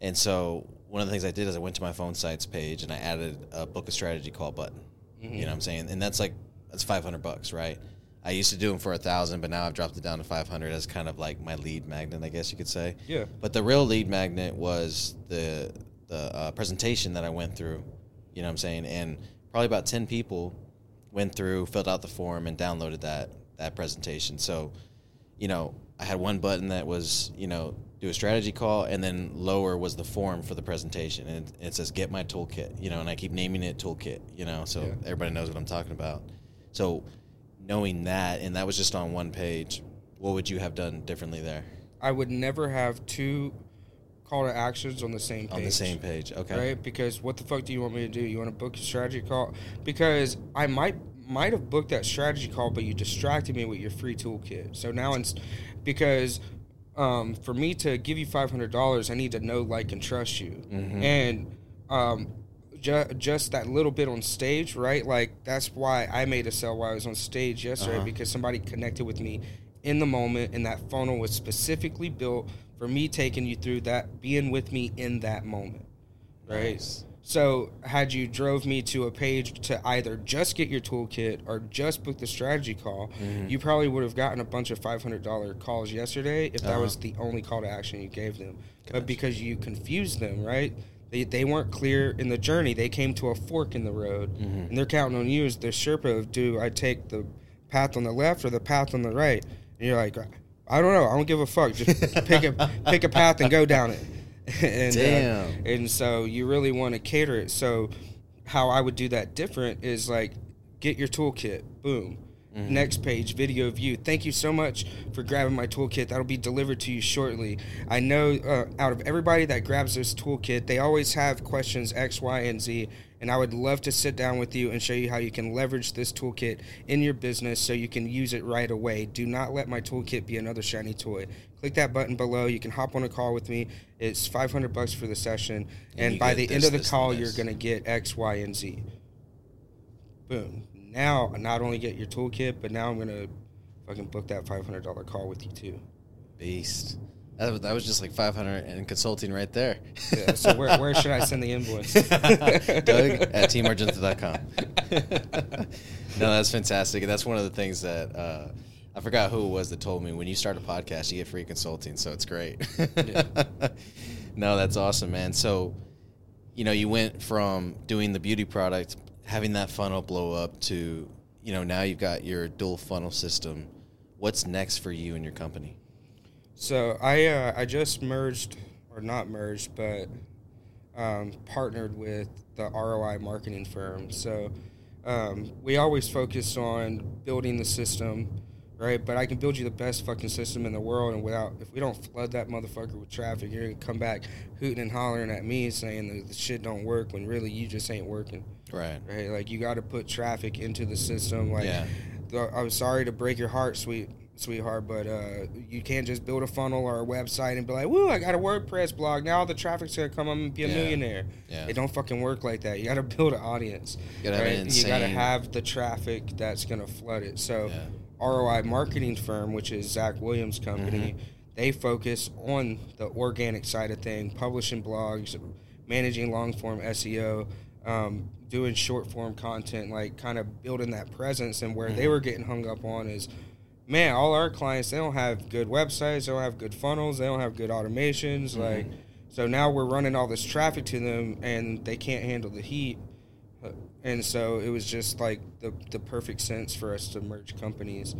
And so one of the things I did is I went to my phone sites page and I added a book a strategy call button. You know what I'm saying? And that's like that's 500 bucks, right? I used to do them for a thousand, but now I've dropped it down to 500 as kind of like my lead magnet, I guess you could say. Yeah. But the real lead magnet was the the uh, presentation that I went through. You know what I'm saying? And probably about 10 people went through, filled out the form, and downloaded that that presentation. So, you know, I had one button that was, you know, do a strategy call, and then lower was the form for the presentation, and it, it says "Get my toolkit," you know, and I keep naming it toolkit, you know, so Yeah. everybody knows what I'm talking about. So, knowing that, and that was just on one page, what would you have done differently there I would never have two call to actions on the same page. on the same page? Okay, Right? Because what the fuck do you want me to do? You want to book a strategy call? Because I might might have booked that strategy call, but you distracted me with your free toolkit. So now it's because um, for me to give you five hundred dollars, I need to know, like, and trust you, Mhm. and um, ju- just that little bit on stage, right? Like that's why I made a sell while I was on stage yesterday Uh-huh. because somebody connected with me in the moment, and that funnel was specifically built for me taking you through that, being with me in that moment, right? Nice. So, had you drove me to a page to either just get your toolkit or just book the strategy call, Mhm. you probably would have gotten a bunch of five hundred dollar calls yesterday if that Uh-huh. was the only call to action you gave them. Gotcha. But because you confused them, right? They, they weren't clear in the journey. They came to a fork in the road, Mhm. and they're counting on you as the Sherpa of do I take the path on the left or the path on the right? And you're like, I don't know. I don't give a fuck. Just pick a pick a path and go down it. and, uh, Damn. and so you really want to cater it. So how I would do that different is like get your toolkit. Boom. Mhm. Next page, video view. Thank you so much for grabbing my toolkit. That'll be delivered to you shortly. I know uh, out of everybody that grabs this toolkit, they always have questions X, Y, and Z. And I would love to sit down with you and show you how you can leverage this toolkit in your business so you can use it right away. Do not let my toolkit be another shiny toy. Click that button below. You can hop on a call with me. It's 500 bucks for the session. And And, by the this, end of the this, call, this. you're going to get X, Y, and Z. Boom. Now, I not only get your toolkit, but now I'm going to fucking book that $500 call with you too. Beast. That was, that was just like 500 in consulting right there. Yeah, so where, where should I send the invoice? Doug at teamargenta.com. no, that's fantastic. And that's one of the things that uh, I forgot who it was that told me when you start a podcast, you get free consulting. So it's great. Yeah. no, that's awesome, man. So, you know, you went from doing the beauty product, having that funnel blow up to, you know, now you've got your dual funnel system. What's next for you and your company? So I uh, I just merged or not merged, but um, partnered with the ROI marketing firm. So um, we always focus on building the system, right? But I can build you the best fucking system in the world, and without if we don't flood that motherfucker with traffic, you're gonna come back hooting and hollering at me saying that the shit don't work when really you just ain't working, Right. right? Like you got to put traffic into the system. Like Yeah. the, I'm sorry to break your heart, sweet sweetheart, but uh, you can't just build a funnel or a website and be like, "Woo, I got a WordPress blog. Now all the traffic's gonna come. I'm gonna be a Yeah. millionaire." Yeah. It don't fucking work like that. You got to build an audience. You gotta have You got to have the traffic that's gonna flood it. So, Yeah. ROI marketing firm, which is Zach Williams' company, Mm-hmm. they focus on the organic side of things, publishing blogs, managing long form SEO. Um, doing short form content, like kind of building that presence, and where Mm-hmm. they were getting hung up on is man, all our clients they don't have good websites, they don't have good funnels, they don't have good automations. Mm-hmm. Like, so now we're running all this traffic to them, and they can't handle the heat. And so it was just like the the perfect sense for us to merge companies,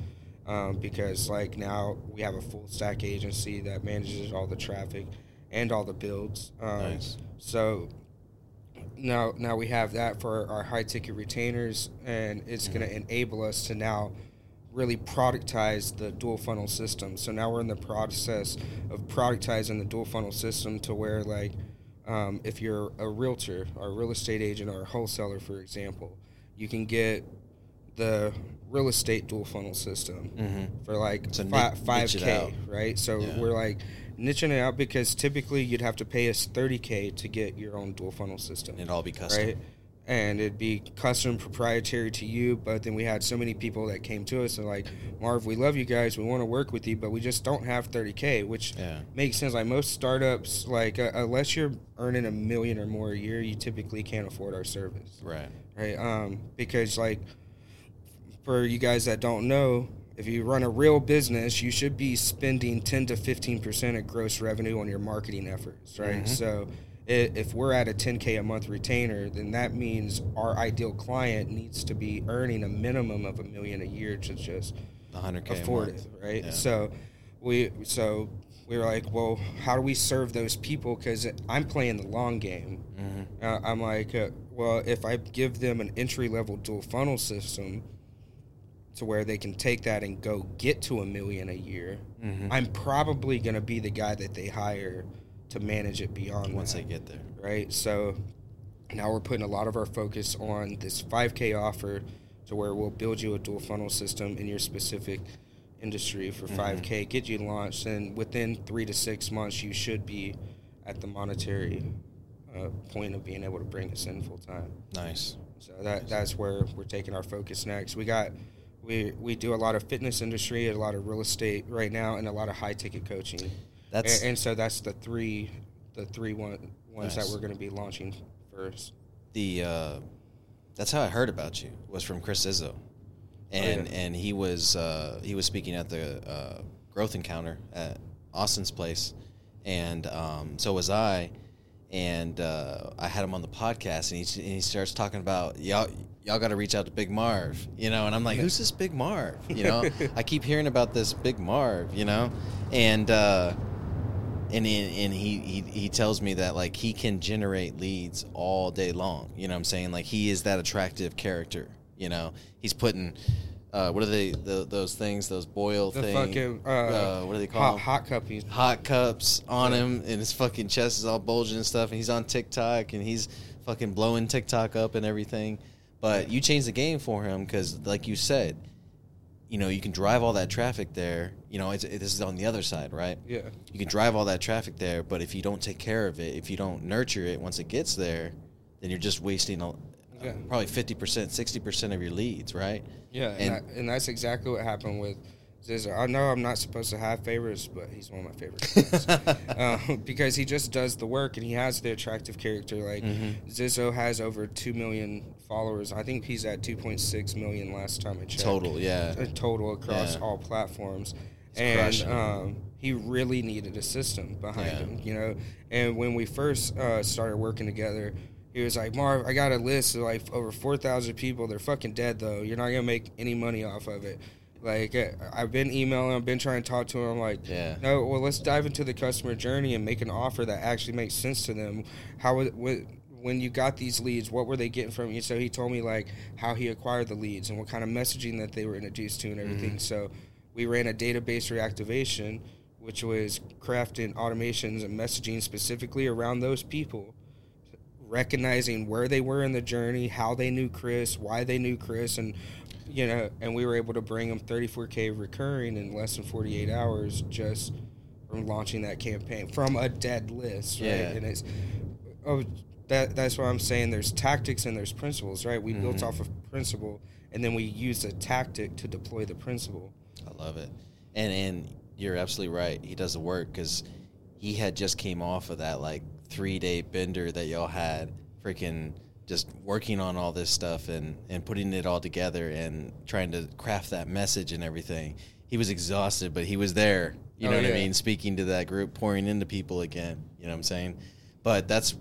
um, because like now we have a full stack agency that manages all the traffic and all the builds. Um, Nice. So now now we have that for our high ticket retainers and it's going to enable us to now really productize the dual funnel system so now we're in the process of productizing the dual funnel system to where like um, if you're a realtor or a real estate agent or a wholesaler for example you can get the real estate dual funnel system Mhm. for like So fi- ni- niche it 5k right so Yeah. we're like niching it out because typically you'd have to pay us 30k to get your own dual funnel system And it'd all be custom. right and it'd be custom proprietary to you but then we had so many people that came to us and like marv we love you guys we want to work with you but we just don't have 30k which Yeah. makes sense like most startups like uh, unless you're earning a million or more a year you typically can't afford our service Right. right? Um, because like for you guys that don't know, if you run a real business, you should be spending ten to fifteen percent of gross revenue on your marketing efforts, right? Mhm. So if we're at a ten k a month retainer, then that means our ideal client needs to be earning a minimum of a million a year to just The 100K. a afford it, right? Yeah. So we so we were like, well, how do we serve those people? Because I'm playing the long game. Mhm. Uh, I'm like, uh, well, if I give them an entry level dual funnel system to where they can take that and go get to a million a year, Mhm. I'm probably going to be the guy that they hire to manage it beyond Once that, they get there. right? So now we're putting a lot of our focus on this 5K offer to where we'll build you a dual funnel system in your specific industry for 5K, get you launched, and within three to six months, you should be at the monetary uh, point of being able to bring us in full time. Nice. So that that's where we're taking our focus next. We got we we do a lot of fitness industry, a lot of real estate right now, and a lot of high ticket coaching. That's and, and so that's the three the three one, ones Nice. that we're going to be launching first. the uh, that's how I heard about you was from Chris Izzo, and Oh, yeah. and he was uh, he was speaking at the uh, growth encounter at Austin's place, and um, so was I, and uh, I had him on the podcast, and he and he starts talking about y'all y'all got to reach out to Big Marv, you know, and I'm like, who's this Big Marv? You know, I keep hearing about this Big Marv, you know, and. Uh, and he, and he, he he tells me that like he can generate leads all day long. You know what I'm saying? Like he is that attractive character. You know, he's putting uh, what are they the, those things those boil The things? fucking uh, what are they called? hot, hot cuppies. hot cups on him and his fucking chest is all bulging and stuff and he's on TikTok and he's fucking blowing TikTok up and everything. But you changed the game for him because, like you said, you know you can drive all that traffic there. You know, it's, it, this is on the other side, right? Yeah. You can drive all that traffic there, but if you don't take care of it, if you don't nurture it once it gets there, then you're just wasting a, Yeah. probably fifty percent, sixty percent of your leads, right? Yeah, and, And- that, and that's exactly what happened with Zizzo. I know I'm not supposed to have favorites, but he's one of my favorites uh, because he just does the work and he has the attractive character. Like Mhm. Zizzo has over two million followers. I think he's at 2.6 million last time I checked. Total, yeah. Uh, total across Yeah. all platforms. and um, he really needed a system behind Yeah. him, you know. And when we first uh, started working together, he was like, "Marv, I got a list of like over four thousand people. They're fucking dead though. You're not gonna make any money off of it." Like I've been emailing, I've been trying to talk to him. Like, Yeah. no, well, let's dive into the customer journey and make an offer that actually makes sense to them. How what, when you got these leads, what were they getting from you? So he told me like how he acquired the leads and what kind of messaging that they were introduced to and mm-hmm. everything. So we ran a database reactivation, which was crafting automations and messaging specifically around those people, recognizing where they were in the journey, how they knew Chris, why they knew Chris, and you know, and we were able to bring them 34k recurring in less than 48 hours just from launching that campaign from a dead list, right? Yeah. And it's oh, that that's why I'm saying there's tactics and there's principles, right? We built Mm-hmm. off of principle, and then we used a tactic to deploy the principle. I love it, and and you're absolutely right. He does the work because he had just came off of that like three day bender that y'all had, freaking just working on all this stuff and and putting it all together and trying to craft that message and everything. He was exhausted, but he was there. You Oh, know what I mean? Speaking to that group, pouring into people again. You know what I'm saying? But that's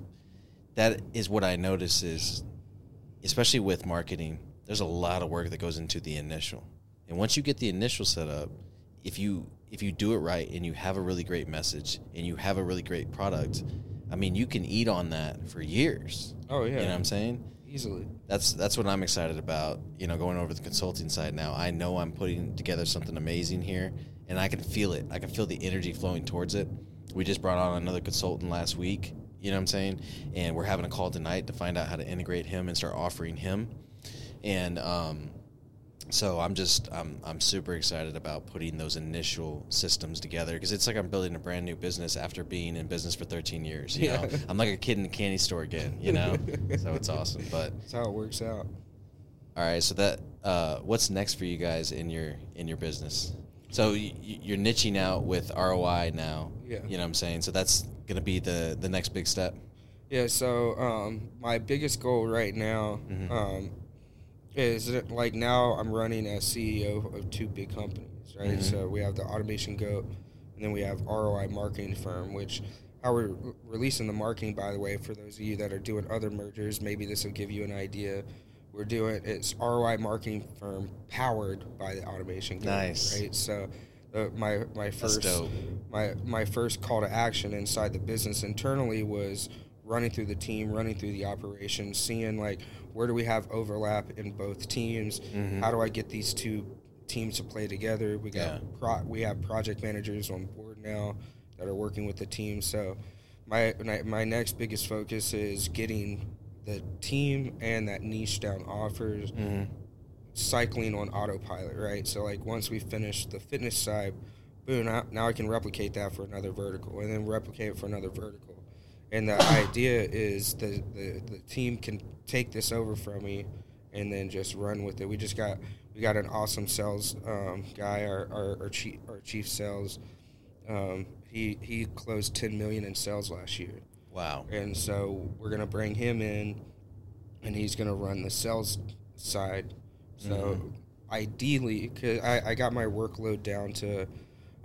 that is what I notice is especially with marketing, there's a lot of work that goes into the initial. And once you get the initial set up, if you if you do it right and you have a really great message and you have a really great product, I mean, you can eat on that for years. Oh yeah, You know what I'm saying? easily. That's that's what I'm excited about. You know, going over the consulting side now. I know I'm putting together something amazing here, and I can feel it. I can feel the energy flowing towards it. We just brought on another consultant last week. You know what I'm saying? And we're having a call tonight to find out how to integrate him and start offering him. And um, so I'm just I'm I'm super excited about putting those initial systems together because it's like I'm building a brand new business after being in business for 13 years. You know, Yeah. I'm like a kid in a candy store again. You know, so it's awesome. But That's how it works out. all right, so that uh, what's next for you guys in your in your business? So y- you're niching out with ROI now. Yeah. You know what I'm saying? So that's gonna be the the next big step. Yeah, so um, my biggest goal right now Mhm. um, is that, like now I'm running as CEO of two big companies, right? Mhm. So we have the Automation Goat, and then we have ROI Marketing Firm, which how we're re- releasing the marketing, by the way, for those of you that are doing other mergers, maybe this will give you an idea. We're doing it's ROI Marketing Firm powered by the Automation Goat, Nice. right? So the, my my first my my first call to action inside the business internally was running through the team, running through the operations, seeing like where do we have overlap in both teams? Mhm. How do I get these two teams to play together? We got Yeah. pro, we have project managers on board now that are working with the team. So my my- my next biggest focus is getting the team and that niche down offers Mm-hmm. cycling on autopilot, right? So like once we finish the fitness side, boom, now, now I can replicate that for another vertical and then replicate it for another vertical. And the idea is the, the, the team can take this over from me and then just run with it. We just got we got an awesome sales um, guy, our, our, our chief our chief sales. Um, he he closed 10 million in sales last year Wow. and so we're gonna bring him in, and he's gonna run the sales side. So Mhm. ideally, cause I, I got my workload down to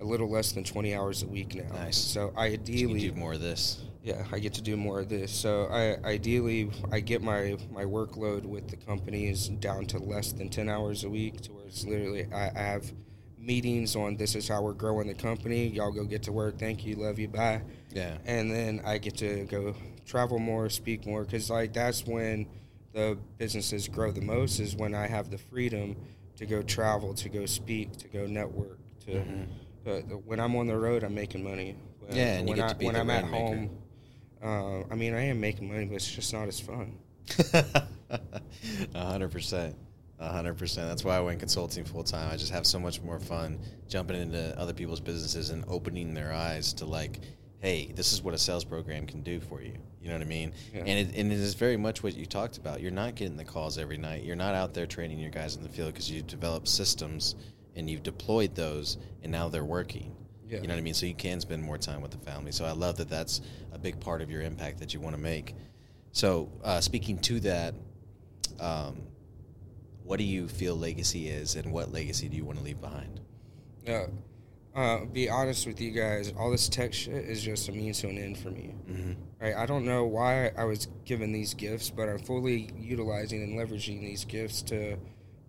a little less than twenty hours a week now. Nice. So So you can ideally, do more of this. Yeah, I get to do more of this. So I ideally I get my my workload with the companies down to less than ten hours a week, to where it's literally I, I have meetings on this is how we're growing the company. Y'all go get to work. Thank you, love you, bye Yeah. and then I get to go travel more, speak more, because like that's when the businesses grow the most is when I have the freedom to go travel, to go speak, to go network. To Mhm. uh, when I'm on the road, I'm making money. When, Yeah, and you when get I, to be when I'm at rainmaker. home, uh, I mean I am making money, but it's just not as fun. A hundred percent. A hundred percent. That's why I went consulting full time. I just have so much more fun jumping into other people's businesses and opening their eyes to like, hey, this is what a sales program can do for you. You know what I mean? Yeah. And it, and it is very much what you talked about. You're not getting the calls every night. You're not out there training your guys in the field because you've developed systems and you've deployed those, and now they're working. Yeah. You know what I mean? So you can spend more time with the family. So I love that that's a big part of your impact that you want to make. So uh, speaking to that, um, what do you feel legacy is, and what legacy do you want to leave behind? Uh, uh, be honest with you guys, all this tech shit is just a means to an end for me. Mhm. Right? I don't know why I was given these gifts, but I'm fully utilizing and leveraging these gifts to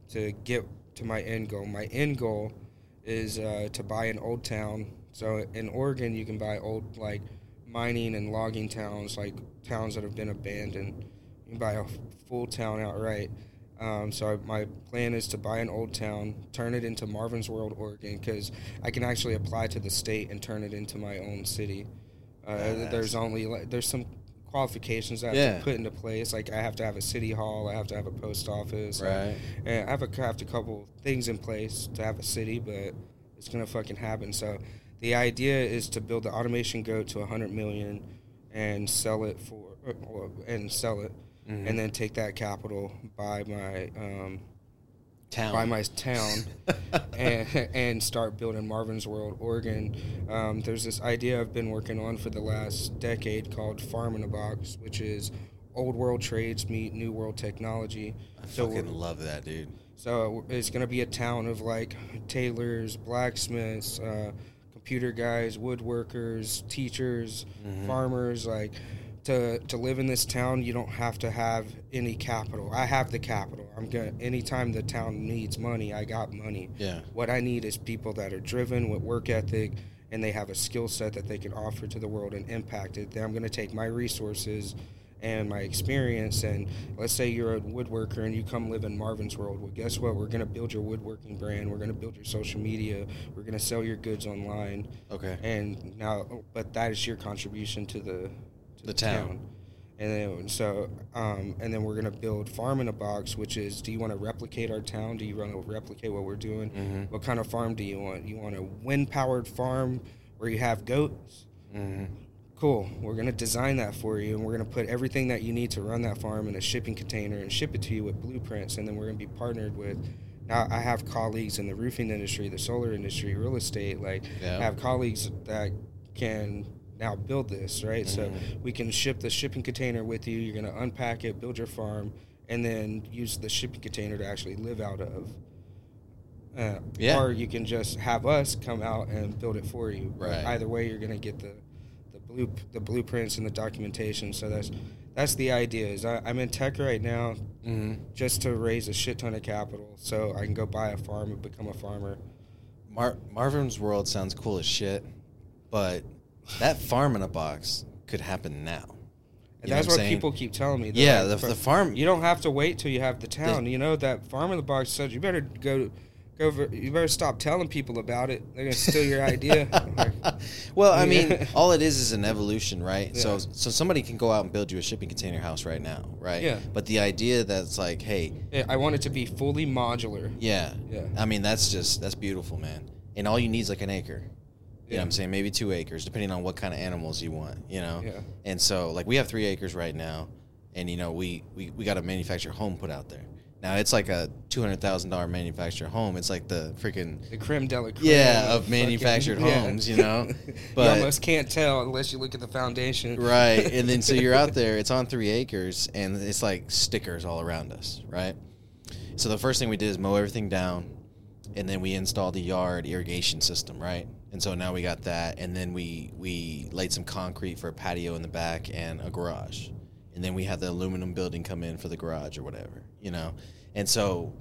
to get to my end goal. My end goal is uh, to buy an old town. So in Oregon, you can buy old like mining and logging towns, like towns that have been abandoned. You can buy a full town outright. Um, so my plan is to buy an old town, turn it into Marvin's World, Oregon, because I can actually apply to the state and turn it into my own city. Uh, there's only there's some qualifications that I have to put into place. Like I have to have a city hall, I have to have a post office, Right. and I have a have a couple things in place to have a city, but it's gonna fucking happen. So the idea is to build the automation goat to 100 million and sell it for or, and sell it, Mhm. and then take that capital, buy my um, Town. buy my town, and and start building Marvin's World, Oregon. Um, there's this idea I've been working on for the last decade called Farm in a Box, which is old world trades meet new world technology. I So fucking love that, dude. so it's going to be a town of like tailors, blacksmiths, uh, computer guys, woodworkers, teachers, Mm-hmm. farmers. Like to to live in this town, you don't have to have any capital. I have the capital. I'm gonna anytime the town needs money, I got money. Yeah. What I need is people that are driven with work ethic and they have a skill set that they can offer to the world and impact it. Then I'm going to take my resources and my experience and let's say you're a woodworker and you come live in Marvin's World. Well, guess what? We're going to build your woodworking brand. We're going to build your social media. We're going to sell your goods online. Okay. And now but that is your contribution to the to The town. And then so um, and then we're gonna build farm in a box, which is do you want to replicate our town? Do you want to replicate what we're doing? Mhm. What kind of farm do you want? You want a wind powered farm where you have goats? hmm Cool. We're gonna design that for you, and we're gonna put everything that you need to run that farm in a shipping container and ship it to you with blueprints. And then we're gonna be partnered with. Now I have colleagues in the roofing industry, the solar industry, real estate. Like Yeah. I have colleagues that can now build this, right? So Mhm. we can ship the shipping container with you. You're gonna unpack it, build your farm, and then use the shipping container to actually live out of. Uh, Yeah. Or you can just have us come out and build it for you. Right. Either way, you're gonna get the the blue the blueprints and the documentation. So that's that's the idea. Is I, I'm in tech right now hmm just to raise a shit ton of capital, so I can go buy a farm and become a farmer. Mar- Marvin's World sounds cool as shit, but that farm in a box could happen now. And You know that's what what people keep telling me. They're Yeah, like, the, the farm. You don't have to wait till you have the town. you know that farm in the box said you better go, go. For, you better stop telling people about it. They're gonna steal your idea. Like, well, I mean, all it is is an evolution, right? So, so somebody can go out and build you a shipping container house right now, right? Yeah. But the idea that's like, hey, yeah, I want it to be fully modular. yeah, Yeah. I mean, that's just that's beautiful, man. And all you need is like an acre. You know what I'm saying? Maybe two acres, depending on what kind of animals you want, you know? Yeah. And so, like, we have three acres right now, and, you know, we, we, we got a manufactured home put out there. Now, it's like a $200,000 manufactured home. It's like the freaking, The creme de la creme. Yeah, of fucking- manufactured yeah. homes, you know? you But- almost can't tell unless you look at the foundation. right. And then so you're out there, it's on three acres, and it's like stickers all around us, right? So the first thing we did is mow everything down, and then we installed the yard irrigation system, right? And so now we got that, and then we we laid some concrete for a patio in the back and a garage, and then we had the aluminum building come in for the garage or whatever, you know. And so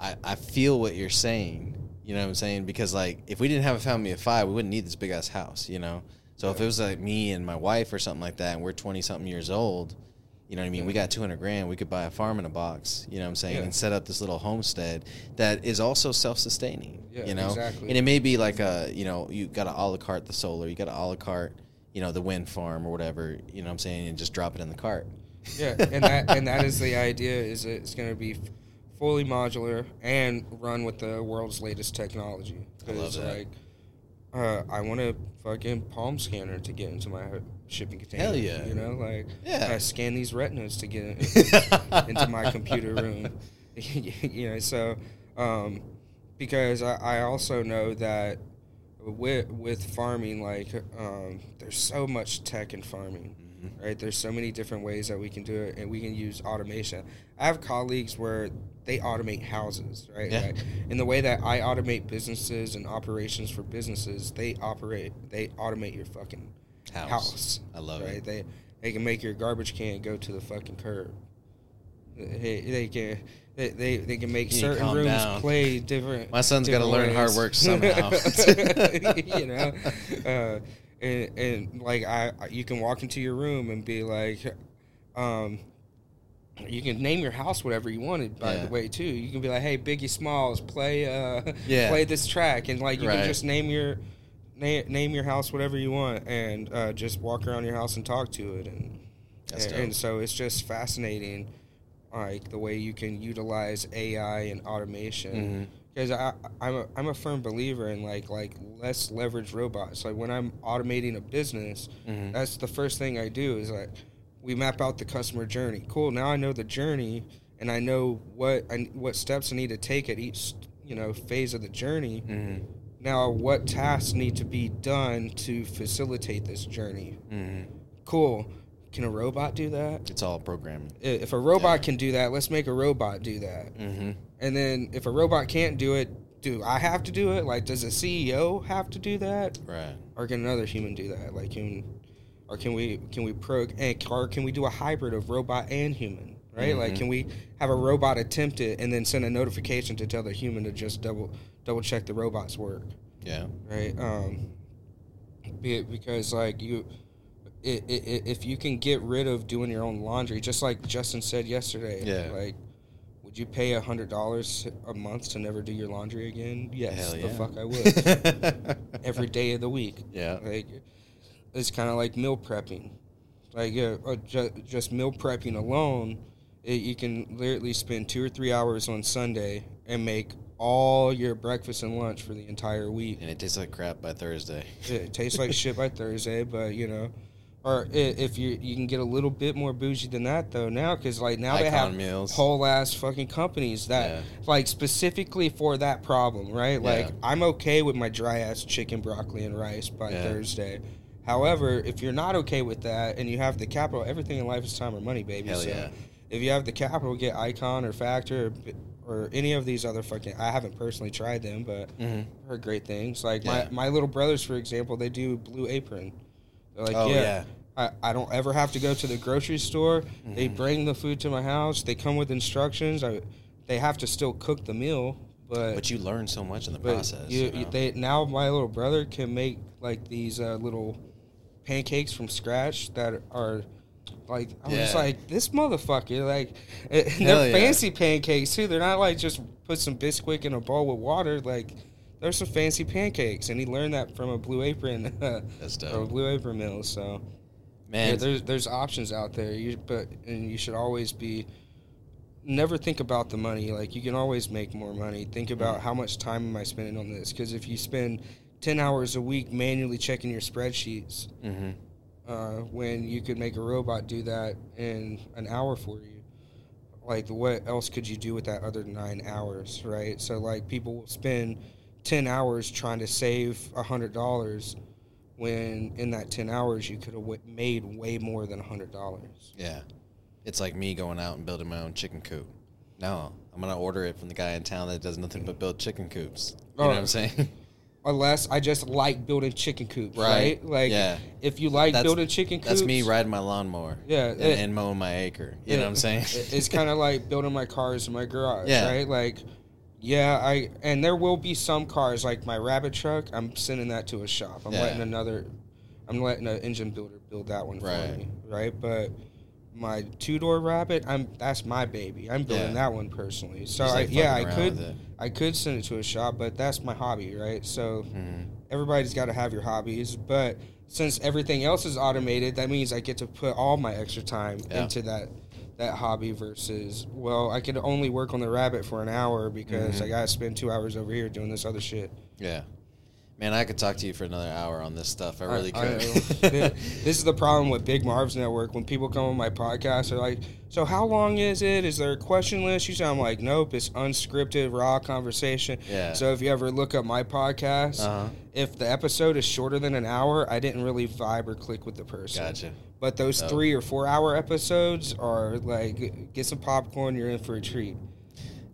I I feel what you're saying, you know what I'm saying? Because like if we didn't have a family of five, we wouldn't need this big ass house, you know. So if it was like me and my wife or something like that, and we're twenty something years old, you know what I mean? We got two hundred grand. We could buy a farm in a box, you know what I'm saying, Yeah. and set up this little homestead that is also self sustaining. Yeah, you know, exactly. and it may be like a you know you got to a la carte the solar, you got to a la carte, you know, the wind farm or whatever. You know what I'm saying, and just drop it in the cart. Yeah, and that and that is the idea. Is it's going to be fully modular and run with the world's latest technology. I love that. Like, uh, I want a fucking palm scanner to get into my shipping container. Hell yeah. You know, like Yeah. I scan these retinas to get into my computer room. you know, so um, because I, I also know that with with farming, like um, there's so much tech in farming. right? There's so many different ways that we can do it, and we can use automation. I have colleagues where they automate houses, right? Yeah. Like, in the way that I automate businesses and operations for businesses, they operate, they automate your fucking House. house. I love right? it. They they can make your garbage can go to the fucking curb. They, they can they, they, they can make You certain rooms down. play different. My son's gotta learn hard work somehow. you know, uh, and, and like I, I- you can walk into your room and be like, um, you can name your house whatever you wanted. By Yeah. the way, too, you can be like, hey, Biggie Smalls, play uh, Yeah. play this track, and like you Right. can just name your name, name your house whatever you want, and uh, just walk around your house and talk to it, and and, and so it's just fascinating, like the way you can utilize AI and Mm-hmm. automation. Because I I'm a, I'm a firm believer in like like less leverage robots. Like when I'm automating a business, Mhm. that's the first thing I do is like we map out the customer journey. Cool. Now I know the journey, and I know what I, what steps I need to take at each you know phase of the journey. Mhm. Now, what tasks need to be done to facilitate this journey? Mhm. Cool. Can a robot do that? It's all programming. If a robot Yeah. can do that, let's make a robot do that. Mm-hmm. And then if a robot can't do it, do I have to do it? Like, does a CEO have to do that, Right. or can another human do that? Like, can or can we can we pro and or can we do a hybrid of robot and human? Right? Like, Mhm. can we have a robot attempt it and then send a notification to tell the human to just double double check the robot's work? Yeah. right? Um, be it because like you, i i i if you can get rid of doing your own laundry, just like Justin said yesterday, Yeah. like. Would you pay a hundred dollars a month to never do your laundry again? Yes, Hell the fuck I would. Every day of the week. Yeah. Like, it's kind of like meal prepping. Like, yeah, uh, ju- just meal prepping alone, it, you can literally spend two or three hours on Sunday and make all your breakfast and lunch for the entire week. And it tastes like crap by Thursday. It tastes like shit by Thursday, but you know, or if you you can get a little bit more bougie than that though now, because like now they have meals. whole ass fucking companies that Yeah. like specifically for that problem, right? Like Yeah. I'm okay with my dry ass chicken, broccoli, and rice by Yeah. Thursday. However, if you're not okay with that and you have the capital, everything in life is time or money, baby. Hell so yeah. If you have the capital, get Icon or Factor or, or any of these other fucking. I haven't personally tried them, but Mm-hmm. Heard great things. Like Yeah. my, my little brothers, for example, they do Blue Apron. They're like, Oh, yeah, yeah. I, I don't ever have to go to the grocery store. They Mhm. bring the food to my house. They come with instructions. I, they have to still cook the meal, but But you learn so much in the process. you, you know? they now my little brother can make like these uh, little pancakes from scratch that are like I was just like this motherfucker like Hell they're yeah. fancy pancakes too. They're not like just put some Bisquick in a bowl with water. Like there's some fancy pancakes, and he learned that from a Blue Apron uh, That's or a. Blue Apron meal. So yeah, Man, there's there's options out there. You but and you should always be never think about the money. Like you can always make more money. Think about how much time am I spending on this? Because if you spend ten hours a week manually checking your spreadsheets, hmm uh, when you could make a robot do that in an hour for you, like what else could you do with that other nine hours, right? So like people will spend ten hours trying to save a hundred dollars. When in that ten hours you could have w- made way more than a hundred dollars. yeah. It's like me going out and building my own chicken coop. No, I'm gonna order it from the guy in town that does nothing but build chicken coops. You know Oh. what I'm saying? unless I just like building chicken coops, right? Right. Like, Yeah. if you like That's- building chicken coops, That's me riding my lawnmower. Yeah, and, it- and mowing my acre. You know what I'm saying? it- It's kind of like building my cars in my garage, Yeah. right? Like, yeah, I and there will be some cars like my rabbit truck. I'm sending that to a shop. I'm Yeah. letting another, I'm letting an engine builder build that one Right. for me, right? But my two door rabbit, I'm that's my baby. I'm building Yeah. that one personally. So Just, I, like, yeah, I could. I could send it to a shop, but that's my hobby, right? So Mhm. everybody's got to have your hobbies, but since everything else is automated, that means I get to put all my extra time Yeah. into that that hobby versus well, I could only work on the rabbit for an hour because Mhm. I got to spend 2 hours over here doing this other shit. Yeah. Man, I could talk to you for another hour on this stuff. I really I- could. I- this is the problem with Big Marv's Network. When people come on my podcast, they're like, "So how long is it? Is there a question list?" You sound like, "Nope, it's unscripted, raw conversation." Yeah. So if you ever look up my podcast, Uh-huh. if the episode is shorter than an hour, I didn't really vibe or click with the person. Gotcha. But those Oh. three or four hour episodes are like, get some popcorn, you're in for a treat.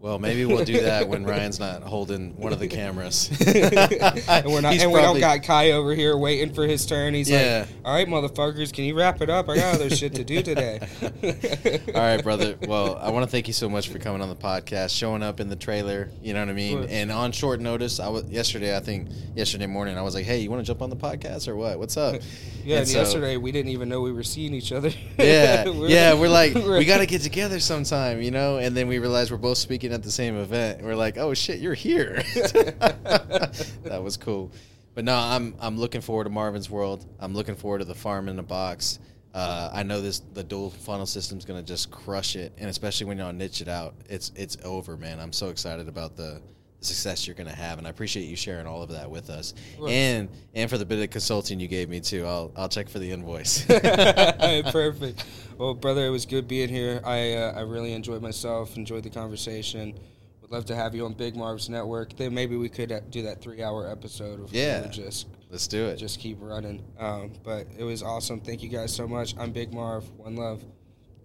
Well, maybe we'll do that when Ryan's not holding one of the cameras. and we're not, He's and we don't probably- got Kai over here waiting for his turn. He's Yeah. like, "All right, motherfuckers, can you wrap it up? I got other shit to do today." All right, brother. Well, I want to thank you so much for coming on the podcast, showing up in the trailer. You know what I mean? course. And on short notice, I was yesterday. I think yesterday morning, I was like, "Hey, you want to jump on the podcast or what? What's up?" Yeah, And and so- yesterday we didn't even know we were seeing each other. Yeah, yeah. We're like, we got to get together sometime, you know. And then we realized we're both speaking at the same event. We're like, oh shit, you're here. that was cool. But no, I'm I'm looking forward to Marvin's World. I'm looking forward to the Farm in the Box. Uh, I know this the dual funnel system is gonna just crush it, and especially when y'all niche it out, it's it's over, man. I'm so excited about the success you're gonna have, and I appreciate you sharing all of that with us, and and for the bit of consulting you gave me too. I'll I'll check for the invoice. Perfect. Well, brother, it was good being here. I uh, I really enjoyed myself. Enjoyed the conversation. Would love to have you on Big Marv's network. Then maybe we could uh, do that three-hour episode. Of Yeah. just Let's do it. just keep running. Um, but it was awesome. Thank you guys so much. I'm Big Marv. One love.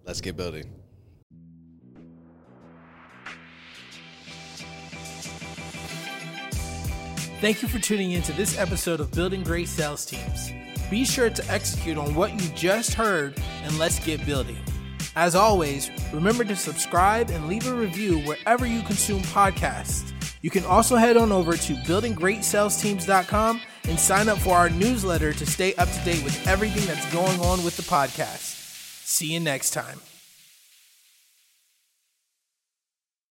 Let's get building. Thank you for tuning in to this episode of Building Great Sales Teams. Be sure to execute on what you just heard and let's get building. As always, remember to subscribe and leave a review wherever you consume podcasts. You can also head on over to buildinggreatsalesteams.com and sign up for our newsletter to stay up to date with everything that's going on with the podcast. See you next time.